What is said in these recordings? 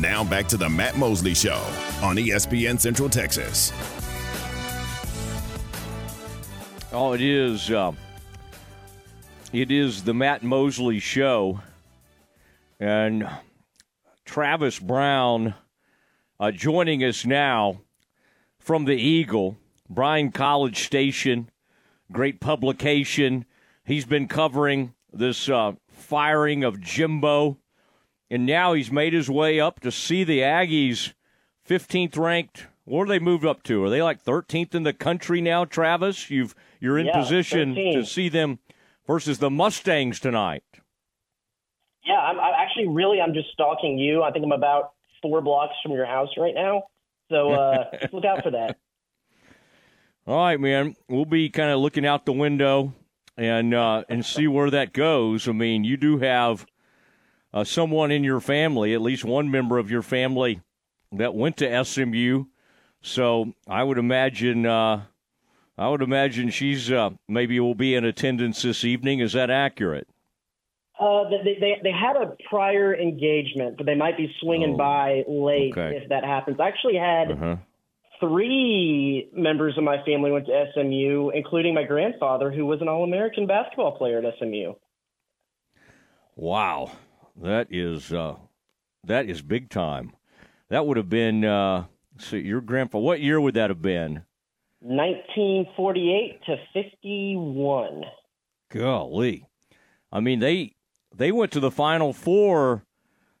Now back to the Matt Mosley Show on ESPN Central Texas. Oh, it is. Uh, it is the Matt Mosley Show, and Travis Brown uh, joining us now from the Eagle, Bryan College Station, great publication. He's been covering this uh, firing of Jimbo and now he's made his way up to see the Aggies 15th ranked. What are they moved up to? Are they like 13th in the country now, Travis? You've you're in yeah, position 13. to see them versus the Mustangs tonight. Yeah, I'm, I'm actually really I'm just stalking you. I think I'm about four blocks from your house right now. So uh, look out for that. All right, man. We'll be kind of looking out the window and uh, and see where that goes. I mean, you do have uh, someone in your family, at least one member of your family, that went to SMU. So I would imagine, uh, I would imagine she's uh, maybe will be in attendance this evening. Is that accurate? Uh, they, they they had a prior engagement, but they might be swinging Oh, by late okay. if that happens. I actually had Uh-huh. three members of my family went to SMU, including my grandfather, who was an All-American basketball player at SMU. Wow, that is uh, that is big time. That would have been. Uh, so your grandpa. What year would that have been? 1948 to 51. Golly, I mean they they went to the Final Four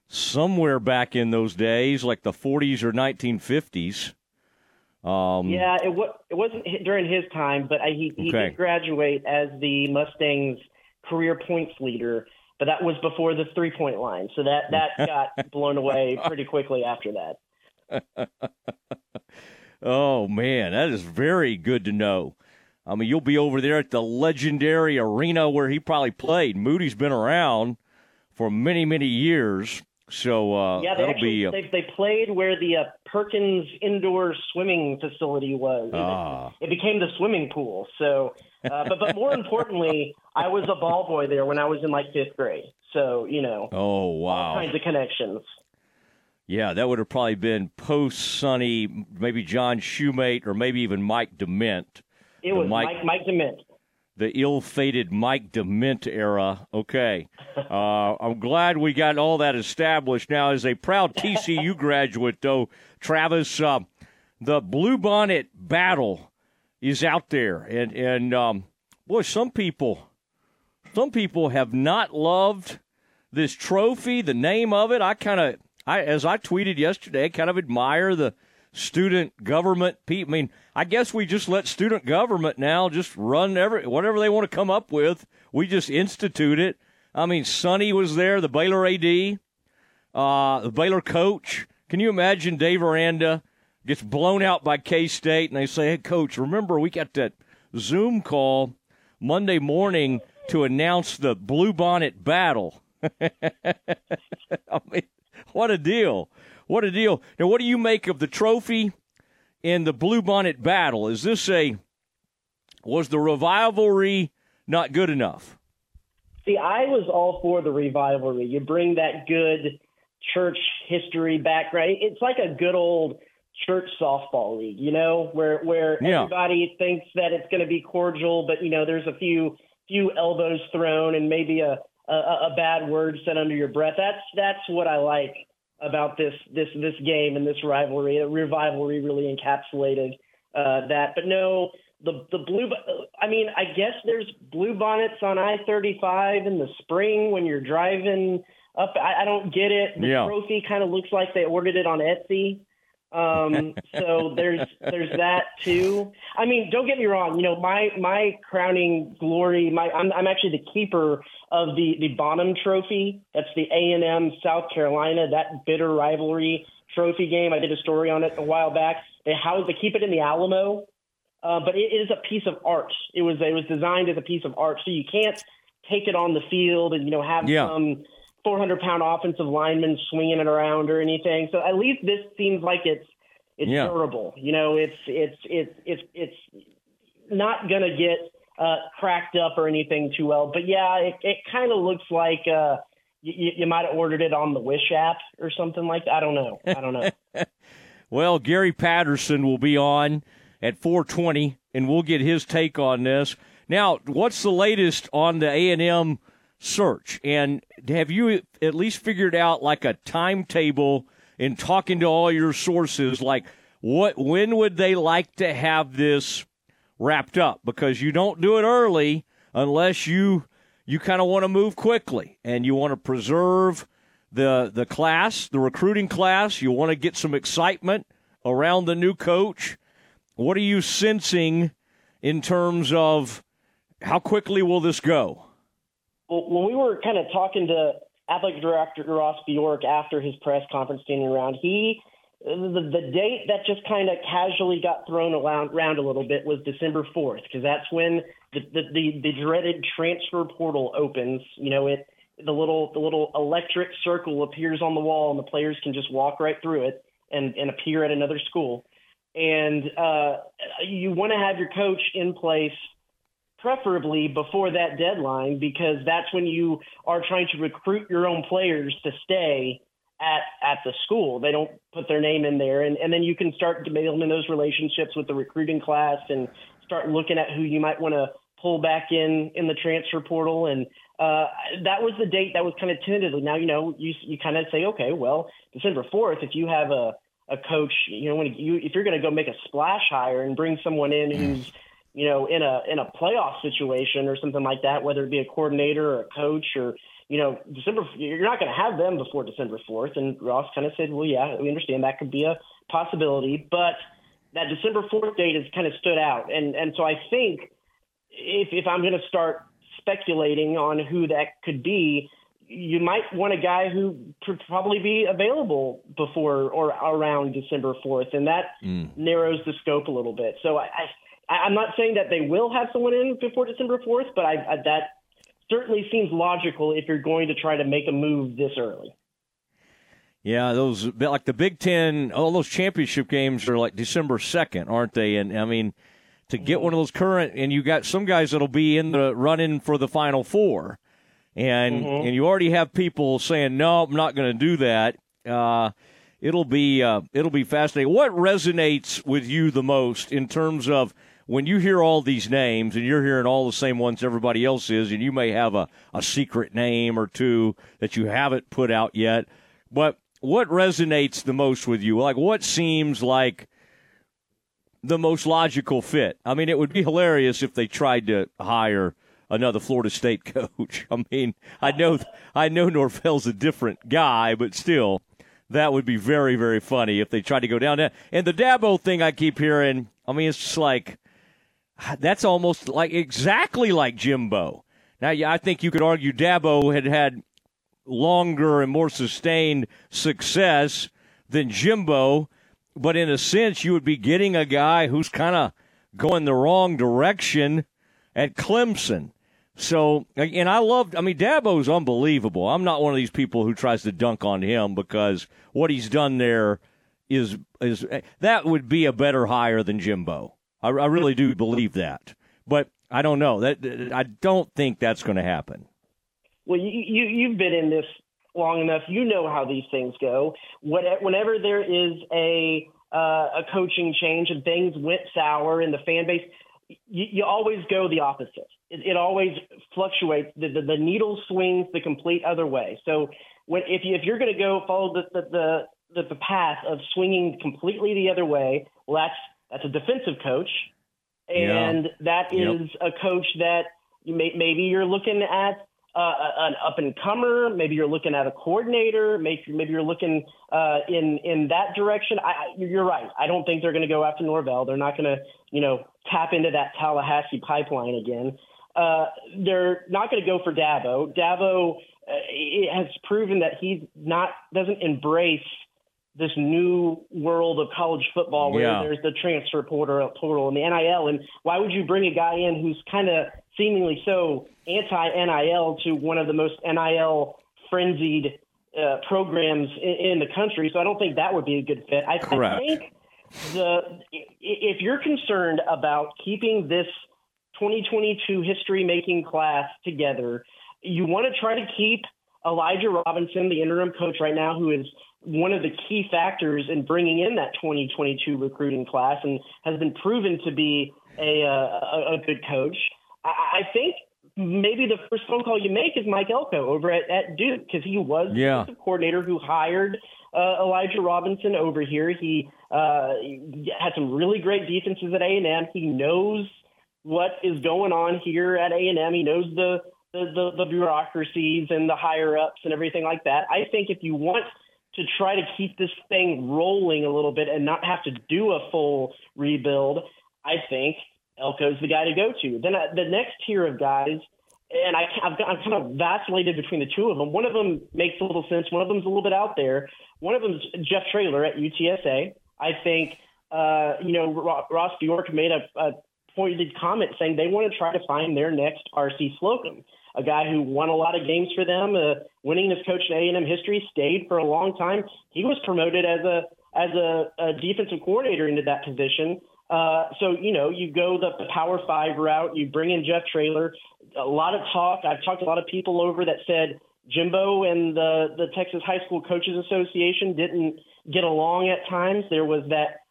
somewhere back in those days, like the 40s or 1950s. Um, Yeah, it, wa- it wasn't during his time, but I, he, he Okay. did graduate as the Mustangs' career points leader. But that was before the three-point line, so that that got blown away pretty quickly after that. Oh man, that is very good to know. I mean, you'll be over there at the legendary arena where he probably played. Moody's been around for many, many years, so uh, Yeah, they that'll actually be. Uh, they, they played where the uh, Perkins indoor swimming facility was. Ah. It became the swimming pool. So, uh, but but more importantly, I was a ball boy there when I was in like fifth grade. So you know, oh all wow, kinds of connections. yeah, that would have probably been post Sonny, maybe John Shumate, or maybe even Mike Dement, It The was Mike- Mike Mike Dement. the ill-fated Mike Dement era. Okay, uh, I'm glad we got all that established. Now, as a proud TCU graduate, though, Travis, uh, the Bluebonnet battle is out there, and and um, boy, some people, some people have not loved this trophy, the name of it. I kind of, I as I tweeted yesterday, kind of admire the student government. I mean, I guess we just let student government now just run every whatever they want to come up with. We just institute it. I mean, Sonny was there, the Baylor AD, uh, the Baylor coach. Can you imagine Dave Aranda gets blown out by K State, and they say, "Hey, coach, remember we got that Zoom call Monday morning to announce the Bluebonnet battle." I mean, what a deal! What a deal! Now, what do you make of the trophy and the Bluebonnet battle? Is this a was the rivalry not good enough? See, I was all for the revivalry. You bring that good church history back, right? It's like a good old church softball league, you know, where where Yeah. everybody thinks that it's going to be cordial, but you know, there's a few few elbows thrown and maybe a, a a bad word said under your breath. That's that's what I like about this this this game and this rivalry. The rivalry really encapsulated uh, that. But no, the the blue. I mean, I guess there's blue bonnets on I-35 in the spring when you're driving up. I, I don't get it. The Yeah. trophy kind of looks like they ordered it on Etsy. Um, so there's there's that too. I mean, don't get me wrong. You know, my my crowning glory. My I'm, I'm actually the keeper of the the Bonham Trophy. That's the A and M South Carolina that bitter rivalry trophy game. I did a story on it a while back. They house they keep it in the Alamo, uh, but it is a piece of art. It was it was designed as a piece of art, so you can't take it on the field and you know have Yeah. some 400 pound offensive lineman swinging it around or anything. So at least this seems like it's it's Yeah. durable. You know, it's it's it's it's it's not gonna get uh, cracked up or anything too well. But yeah, it, it kind of looks like uh, you, you might have ordered it on the Wish app or something like that. I don't know. I don't know. well, Gary Patterson will be on at 4:20, and we'll get his take on this. Now, what's the latest on the A and M search? And have you at least figured out like a timetable in talking to all your sources? Like, what when would they like to have this wrapped up? Because you don't do it early unless you you kind of want to move quickly and you want to preserve the the class, the recruiting class. You want to get some excitement around the new coach. What are you sensing in terms of how quickly will this go? Well, when we were kind of talking to athletic director Ross Bjork after his press conference standing around, he the, the date that just kind of casually got thrown around, around a little bit was December 4th because that's when the, the, the, the dreaded transfer portal opens. You know, it the little the little electric circle appears on the wall and the players can just walk right through it and, and appear at another school. And uh, you want to have your coach in place preferably before that deadline because that's when you are trying to recruit your own players to stay at at the school. They don't put their name in there, and and then you can start building those relationships with the recruiting class and start looking at who you might want to pull back in in the transfer portal. And uh, that was the date that was kind of tentatively. Now you know you you kind of say, okay, well, December fourth, if you have a a coach, you know, when you if you're going to go make a splash hire and bring someone in who's you know in a in a playoff situation or something like that, whether it be a coordinator or a coach or you know, December, you're not going to have them before December 4th. And Ross kind of said, well, yeah, we understand that could be a possibility, but that December 4th date has kind of stood out. And, and so I think if, if I'm going to start speculating on who that could be, you might want a guy who could probably be available before or around December 4th. And that mm. narrows the scope a little bit. So I, I, I'm not saying that they will have someone in before December 4th, but I, I that certainly seems logical if you're going to try to make a move this early. Yeah, those like the Big Ten, all those championship games are like December second, aren't they? And I mean, to get one of those current, and you got some guys that'll be in the running for the Final Four, and mm-hmm. and you already have people saying, no, I'm not going to do that. Uh, it'll be uh, it'll be fascinating. What resonates with you the most in terms of when you hear all these names and you're hearing all the same ones everybody else is, and you may have a, a secret name or two that you haven't put out yet, but what resonates the most with you? Like, what seems like the most logical fit? I mean, it would be hilarious if they tried to hire another Florida State coach. I mean, I know I know Norvell's a different guy, but still, that would be very very funny if they tried to go down there. And the Dabo thing, I keep hearing. I mean, it's just like that's almost like exactly like Jimbo. Now, I think you could argue Dabo had had longer and more sustained success than Jimbo, but in a sense, you would be getting a guy who's kind of going the wrong direction at Clemson. So, and I loved, I mean, Dabo's unbelievable. I'm not one of these people who tries to dunk on him because what he's done there is, is that would be a better hire than Jimbo. I, I really do believe that, but I don't know. That I don't think that's going to happen. Well, you, you you've been in this long enough. You know how these things go. What, Whenever there is a uh, a coaching change and things went sour in the fan base, you, you always go the opposite. It, it always fluctuates. The, the, the, needle swings the complete other way. So when, if, you, if you're going to go follow the, the, the, the path of swinging completely the other way, well, that's that's a defensive coach, and yeah. that is yep. a coach that you may, maybe you're looking at uh, an up and comer. Maybe you're looking at a coordinator. Maybe maybe you're looking uh, in in that direction. I, you're right. I don't think they're going to go after Norvell. They're not going to you know tap into that Tallahassee pipeline again. Uh, they're not going to go for Dabo. Dabo uh, has proven that he's not doesn't embrace this new world of college football where yeah. there's the transfer portal, portal and the NIL. And why would you bring a guy in who's kind of seemingly so anti NIL to one of the most NIL frenzied uh, programs in, in, the country? So I don't think that would be a good fit. I, Correct. I think the if you're concerned about keeping this 2022 history making class together, you want to try to keep Elijah Robinson, the interim coach right now, who is one of the key factors in bringing in that 2022 recruiting class and has been proven to be a, uh, a good coach. I, I think maybe the first phone call you make is Mike Elko over at, at Duke because he was yeah. the coordinator who hired uh, Elijah Robinson over here. He uh, had some really great defenses at A&M. He knows what is going on here at A&M. He knows the the, the, the bureaucracies and the higher ups and everything like that. I think if you want to try to keep this thing rolling a little bit and not have to do a full rebuild, I think Elko's the guy to go to. Then uh, the next tier of guys, and I, I've, I'm kind of vacillated between the two of them. One of them makes a little sense. One of them's a little bit out there. One of them's Jeff Traylor at UTSA. I think, uh, you know, Ross Bjork made a, a pointed comment saying they want to try to find their next R.C. Slocum, a guy who won a lot of games for them, uh, winning as coach in A&M history, stayed for a long time. He was promoted as a as a, a defensive coordinator into that position. Uh, so you know, you go the Power Five route. You bring in Jeff Traylor. A lot of talk. I've talked to a lot of people over that said Jimbo and the the Texas High School Coaches Association didn't get along at times. There was that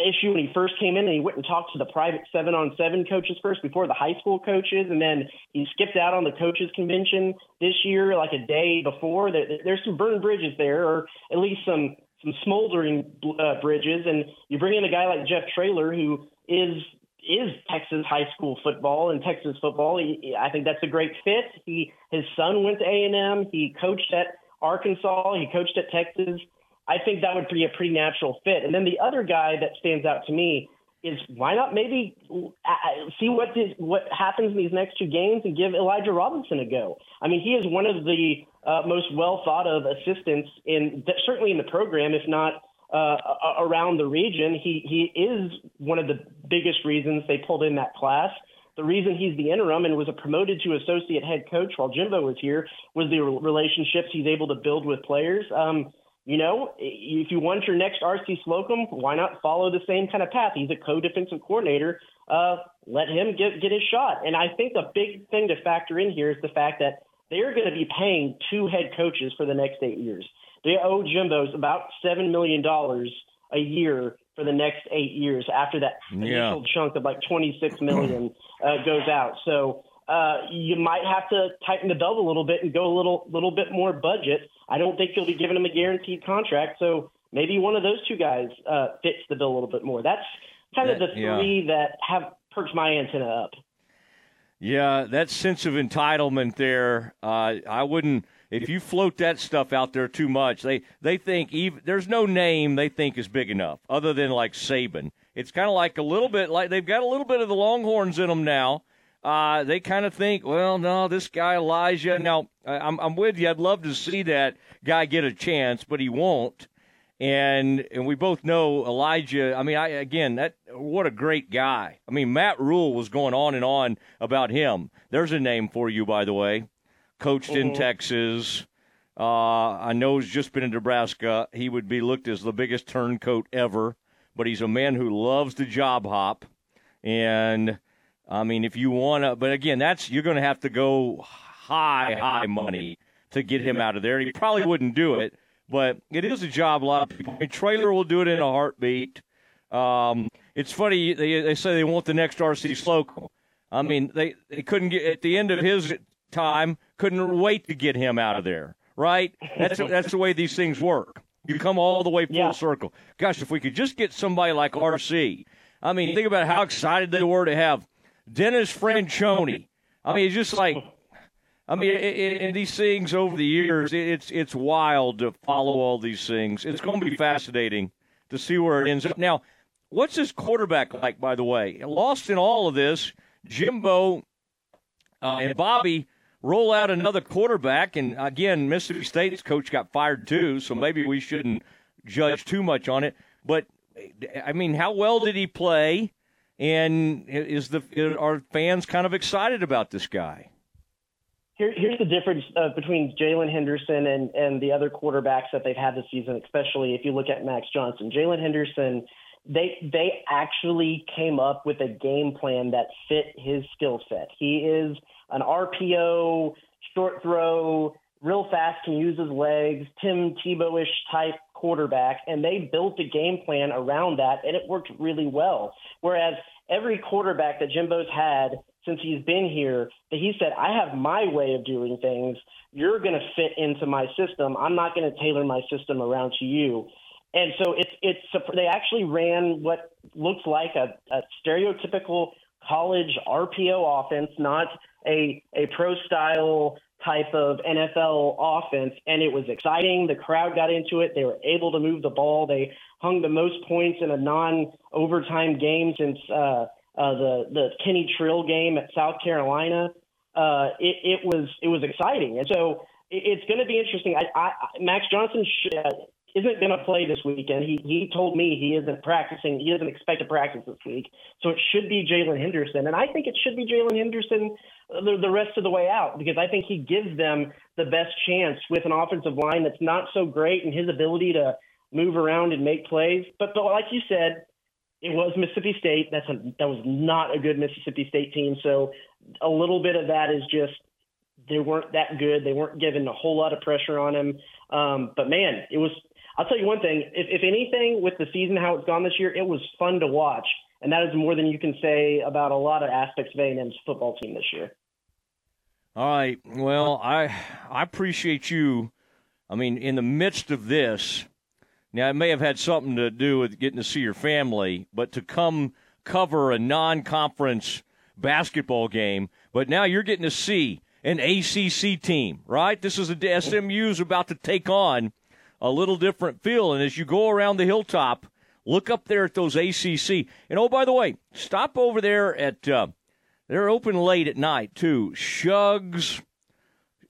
issue when he first came in and he went and talked to the private seven on seven coaches first before the high school coaches. And then he skipped out on the coaches convention this year like a day before. There's some burned bridges there or at least some some smoldering uh, bridges. And you bring in a guy like Jeff Traylor who is is Texas high school football and Texas football. He, I think that's a great fit. He his son went to A&M he coached at Arkansas. He coached at Texas I think that would be a pretty natural fit. And then the other guy that stands out to me is why not maybe uh, uh, see what this, what happens in these next two games and give Elijah Robinson a go. I mean, he is one of the uh, most well thought of assistants in certainly in the program, if not uh, around the region. He he is one of the biggest reasons they pulled in that class. The reason he's the interim and was promoted to associate head coach while Jimbo was here was the relationships he's able to build with players. Um, you know, if you want your next RC Slocum, why not follow the same kind of path? He's a co-defensive coordinator. Uh, let him get get his shot. And I think a big thing to factor in here is the fact that they're going to be paying two head coaches for the next eight years. They owe Jimbo's about seven million dollars a year for the next eight years after that yeah. initial chunk of like twenty six million uh, goes out. So uh, you might have to tighten the belt a little bit and go a little little bit more budget. I don't think you'll be giving him a guaranteed contract, so maybe one of those two guys uh, fits the bill a little bit more. That's kind that, of the three yeah. that have perked my antenna up. Yeah, that sense of entitlement there. Uh, I wouldn't if you float that stuff out there too much. They they think even there's no name they think is big enough other than like Saban. It's kind of like a little bit like they've got a little bit of the Longhorns in them now uh, they kind of think, well, no, this guy Elijah. Now, I'm, I'm with you. I'd love to see that guy get a chance, but he won't. And and we both know Elijah. I mean, I again, that what a great guy. I mean, Matt Rhule was going on and on about him. There's a name for you, by the way. Coached mm-hmm. in Texas. Uh, I know he's just been in Nebraska. He would be looked as the biggest turncoat ever, but he's a man who loves the job hop, and I mean, if you want to, but again, that's you're going to have to go high, high money to get him out of there. He probably wouldn't do it, but it is a job. A lot of people. A Traylor will do it in a heartbeat. Um, it's funny they they say they want the next RC Slocum. I mean, they they couldn't get at the end of his time, couldn't wait to get him out of there. Right? That's that's the way these things work. You come all the way full yeah. circle. Gosh, if we could just get somebody like RC. I mean, think about how excited they were to have Dennis Franchione. I mean, it's just like, I mean, in these things over the years, it's it's wild to follow all these things. It's going to be fascinating to see where it ends up. Now, what's this quarterback like, by the way? Lost in all of this, Jimbo uh, and Bobby roll out another quarterback, and again, Mississippi State's coach got fired too, so maybe we shouldn't judge too much on it. But I mean, how well did he play? And is the are fans kind of excited about this guy? Here, here's the difference uh, between Jaylen Henderson and, and the other quarterbacks that they've had this season, especially if you look at Max Johnson. Jaylen Henderson, they they actually came up with a game plan that fit his skill set. He is an RPO, short throw, real fast, can use his legs, Tim Tebow-ish type quarterback, and they built a game plan around that, and it worked really well. Whereas every quarterback that Jimbo's had since he's been here, that he said, I have my way of doing things. You're going to fit into my system. I'm not going to tailor my system around to you. And so it's it's they actually ran what looks like a, a stereotypical college RPO offense, not a a pro style type of NFL offense, and it was exciting. The crowd got into it. They were able to move the ball. They hung the most points in a non-overtime game since uh, uh, the the Kenny Trill game at South Carolina. Uh, it, it was it was exciting, and so it, it's going to be interesting. I, I, Max Johnson sh- uh, isn't going to play this weekend. He he told me he isn't practicing. He doesn't expect to practice this week. So it should be Jaylen Henderson, and I think it should be Jaylen Henderson the, the rest of the way out because I think he gives them the best chance with an offensive line that's not so great and his ability to move around and make plays. But but like you said, it was Mississippi State. That's a, that was not a good Mississippi State team. So a little bit of that is just they weren't that good. They weren't given a whole lot of pressure on him. Um, but man, it was I'll tell you one thing. If, if anything, with the season how it's gone this year, it was fun to watch, and that is more than you can say about a lot of aspects of A&M's football team this year. All right. Well, I I appreciate you. I mean, in the midst of this, now it may have had something to do with getting to see your family, but to come cover a non-conference basketball game, but now you're getting to see an ACC team, right? This is a SMU's about to take on a little different feel. And as you go around the hilltop, look up there at those ACC. And oh, by the way, stop over there at, uh, they're open late at night too. Shugs,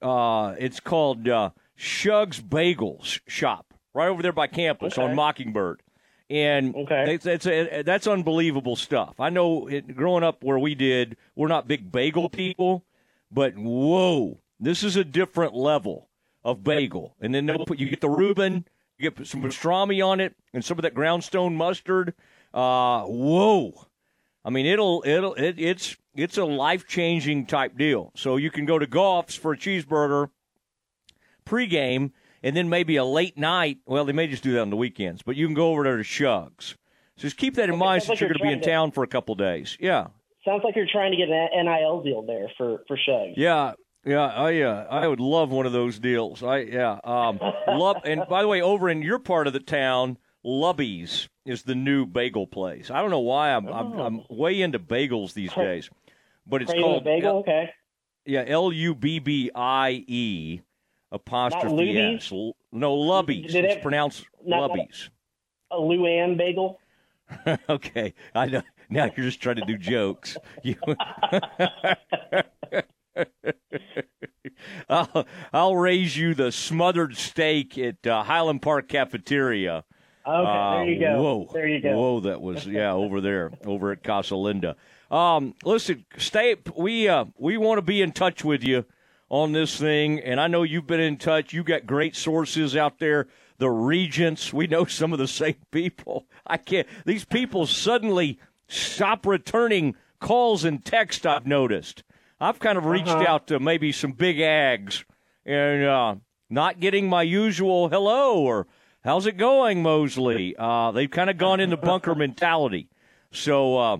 uh, it's called uh, Shugs Bagels Shop, right over there by campus okay. on Mockingbird. And okay. it's, it's a, that's unbelievable stuff. I know it, growing up where we did, we're not big bagel people, but whoa, this is a different level of bagel, and then they'll put you get the Reuben, you get some pastrami on it, and some of that groundstone mustard. Uh, whoa! I mean, it'll it'll it, it's it's a life changing type deal. So you can go to Goff's for a cheeseburger pregame, and then maybe a late night. Well, they may just do that on the weekends, but you can go over there to Shugs. So just keep that in mind since like you're going to be in to, town for a couple days. Yeah. Sounds like you're trying to get an NIL deal there for for Shugs. Yeah, yeah, I uh, I would love one of those deals. I yeah, um, love. And by the way, over in your part of the town, Lubbie's is the new bagel place. I don't know why I'm oh. I'm, I'm, way into bagels these days, but it's called bagel. L- okay. Yeah, L U B B I E apostrophe S. No, Lubby's. It's it, pronounced not, Lubby's. A Luann bagel. okay, I know. Now you're just trying to do jokes. You. I'll, I'll raise you the smothered steak at uh, Highland Park Cafeteria. Okay, uh, there you go. Whoa, there you go. Whoa, that was yeah over there, over at Casa Linda. Um, listen, stay. We uh, we want to be in touch with you on this thing, and I know you've been in touch. You got great sources out there. The regents, we know some of the same people. I can't. These people suddenly stop returning calls and texts. I've noticed. I've kind of reached uh-huh. out to maybe some big ags and uh, not getting my usual hello or how's it going, Mosley. Uh, they've kind of gone into bunker mentality. So uh,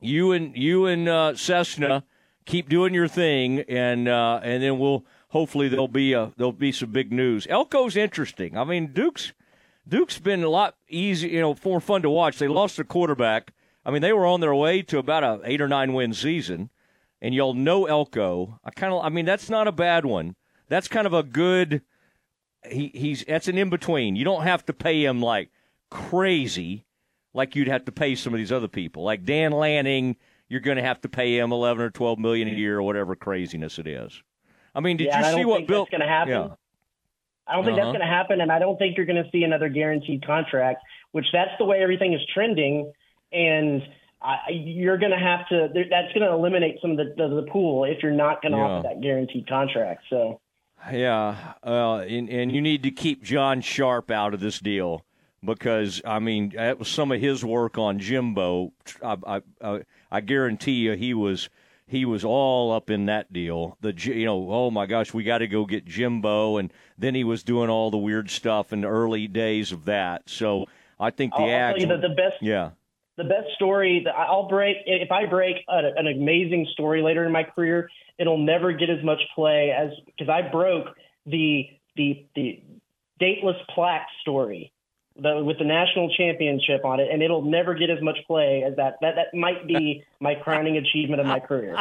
you and you and uh, Cessna keep doing your thing, and uh, and then we'll hopefully there'll be a, there'll be some big news. Elko's interesting. I mean, Duke's Duke's been a lot easy, you know, more fun to watch. They lost their quarterback. I mean, they were on their way to about a eight or nine win season and y'all know Elko. I kind of, I mean, that's not a bad one. That's kind of a good. He, he's that's an in between. You don't have to pay him like crazy, like you'd have to pay some of these other people, like Dan Lanning. You're going to have to pay him eleven or twelve million a year or whatever craziness it is. I mean, did yeah, you see what Bill? going to happen. Yeah. I don't think uh-huh. that's going to happen, and I don't think you're going to see another guaranteed contract. Which that's the way everything is trending, and I, you're going to have to. That's going to eliminate some of the, the, the pool if you're not going to yeah. offer that guaranteed contract. So. Yeah, uh, and, and you need to keep John Sharp out of this deal because I mean that was some of his work on Jimbo. I, I, I guarantee you he was he was all up in that deal. The you know, oh my gosh, we got to go get Jimbo, and then he was doing all the weird stuff in the early days of that. So I think the I'll, I'll tell you Ags, the, the best yeah, the best story that I'll break if I break a, an amazing story later in my career, it'll never get as much play as because I broke the the the dateless plaque story the, with the national championship on it, and it'll never get as much play as that. That that might be my crowning achievement of my career.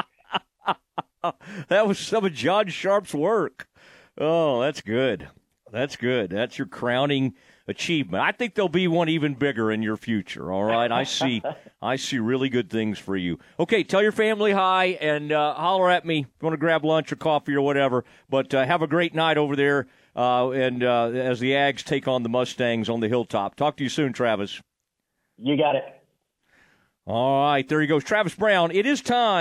that was some of John Sharp's work. Oh, that's good. That's good. That's your crowning achievement. I think there'll be one even bigger in your future. All right, I see. I see really good things for you. Okay, tell your family hi and uh, holler at me. If you want to grab lunch or coffee or whatever. But uh, have a great night over there. Uh, and uh, as the Ags take on the Mustangs on the hilltop. Talk to you soon, Travis. You got it. All right, there he goes, Travis Brown. It is time.